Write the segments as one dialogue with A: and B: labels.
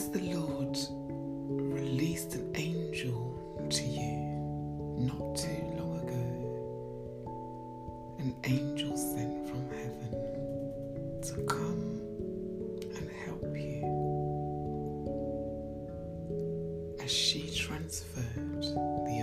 A: As the Lord released an angel to you not too long ago, an angel sent from heaven to come and help you. As she transferred the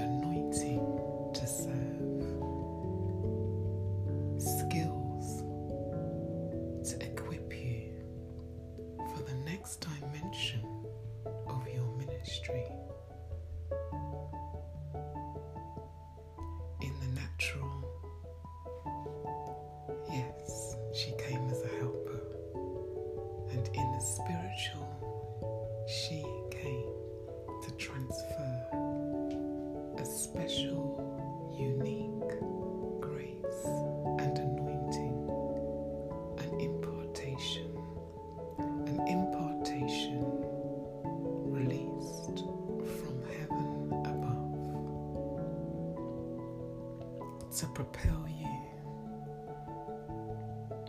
A: to propel you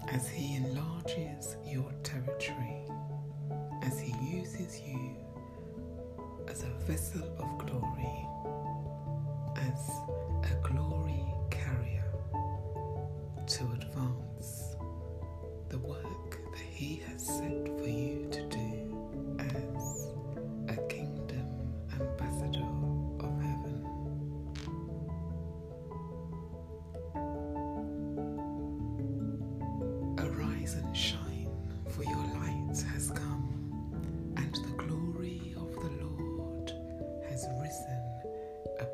A: as He enlarges your territory, as He uses you as a vessel of glory, as a glory carrier to advance the work that He has set for you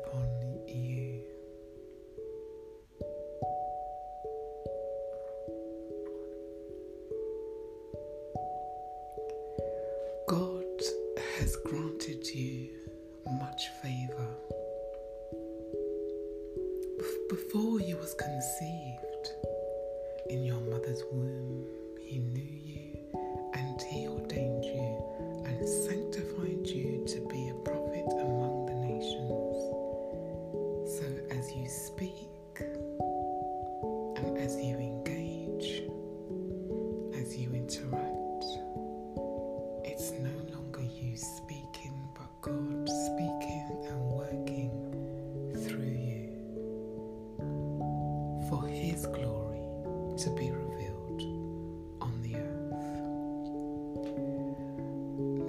A: upon His glory to be revealed on the earth.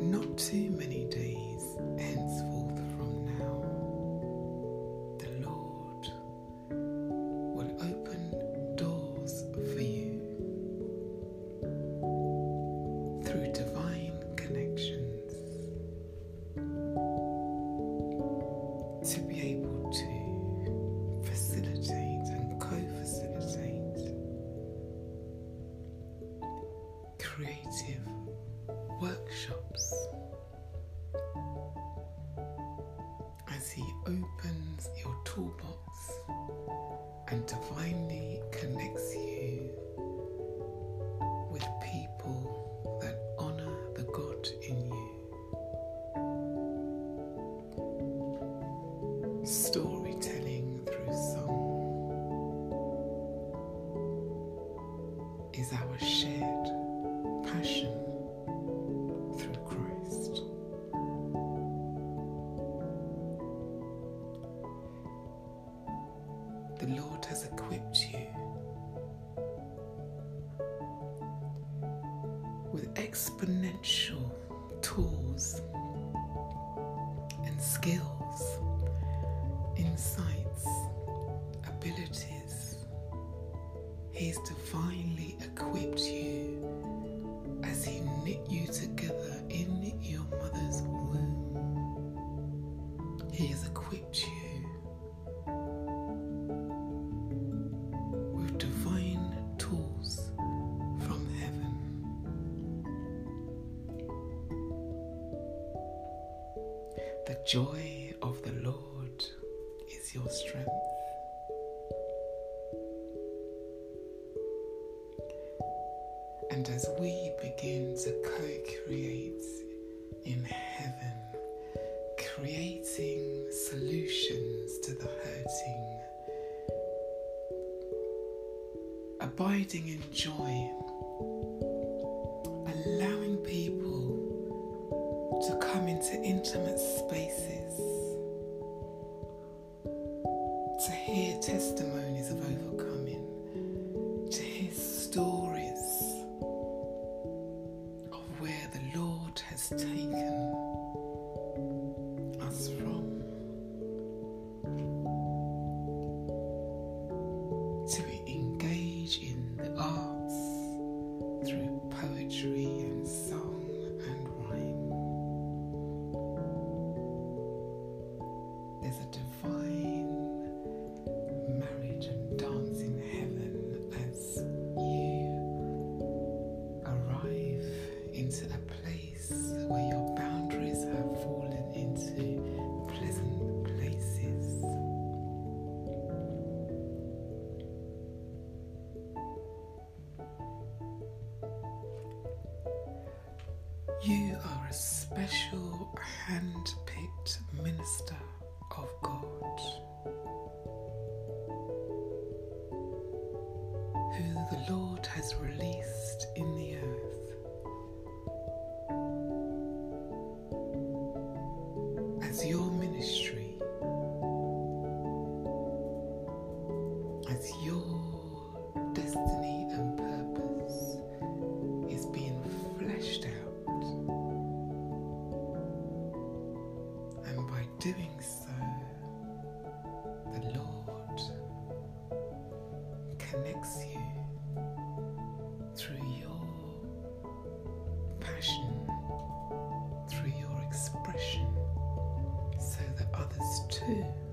A: Not too many days henceforth from now, the Lord will open doors for you through and divinely connects The Lord has equipped you with exponential tools and skills, insights, abilities. He's divinely equipped you as He knit you together in your mother's womb. He has joy of the Lord is your strength. And as we begin to co create in heaven, creating solutions to the hurting, abiding in joy, allowing people to come into intimate spaces, to hear testimonies of overcoming, to hear stories of where the Lord has taken us from. Special hand picked minister of God who the Lord has released in the earth as your ministry, as your destiny 对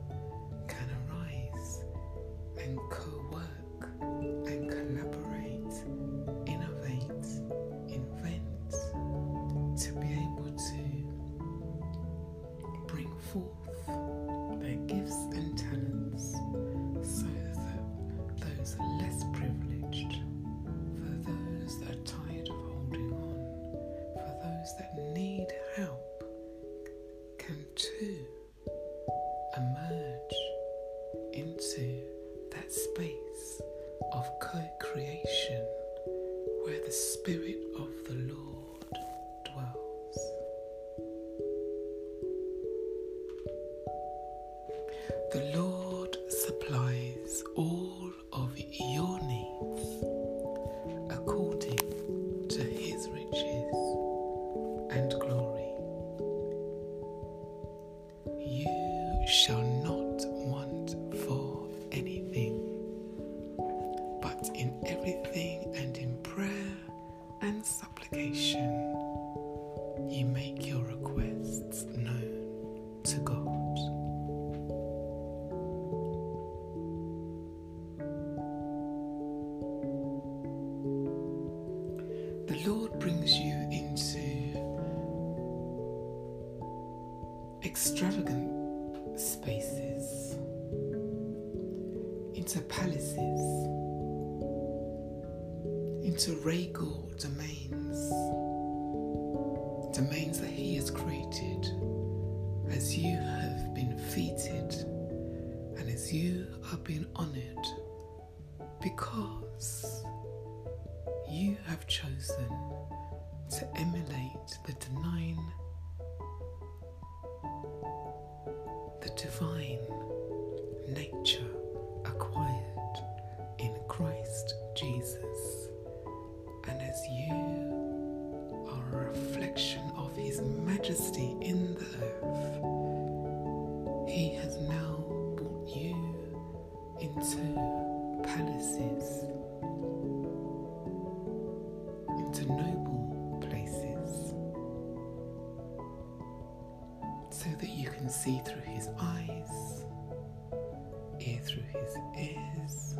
A: The Lord palaces, into regal domains, domains that He has created as you have been feted and as you are being honored because you have chosen to emulate the divine, the divine nature majesty in the earth, He has now brought you into palaces into noble places so that you can see through his eyes, hear through his ears,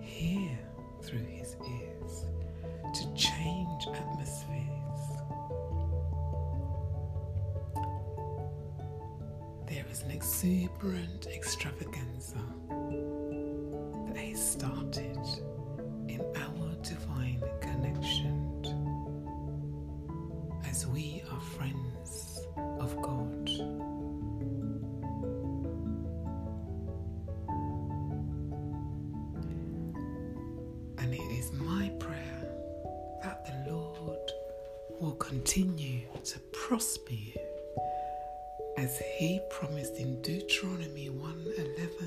A: hear through his exuberant extravaganza that has started in our divine connection as we are friends of God. And it is my prayer that the Lord will continue to prosper you as he promised in Deuteronomy 1:11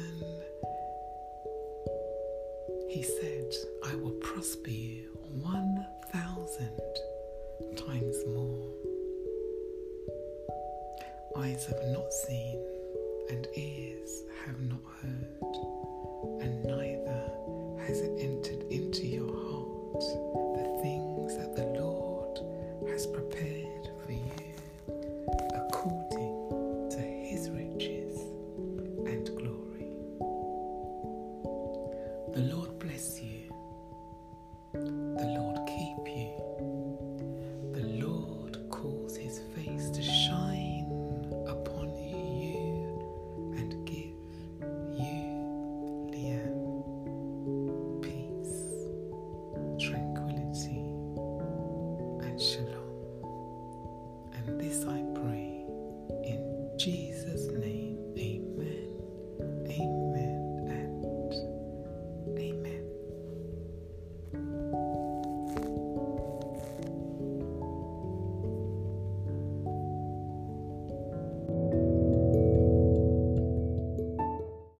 A: he said I will prosper you 1000 times more. Eyes have not seen and ears have not heard and neither has it entered into your heart the things that the Lord has prepared for you. The Lord bless you. The Lord keep you. The Lord cause his face to shine upon you and give you, Leanne, uh, peace, tranquility, and shalom. And this I pray in Jesus.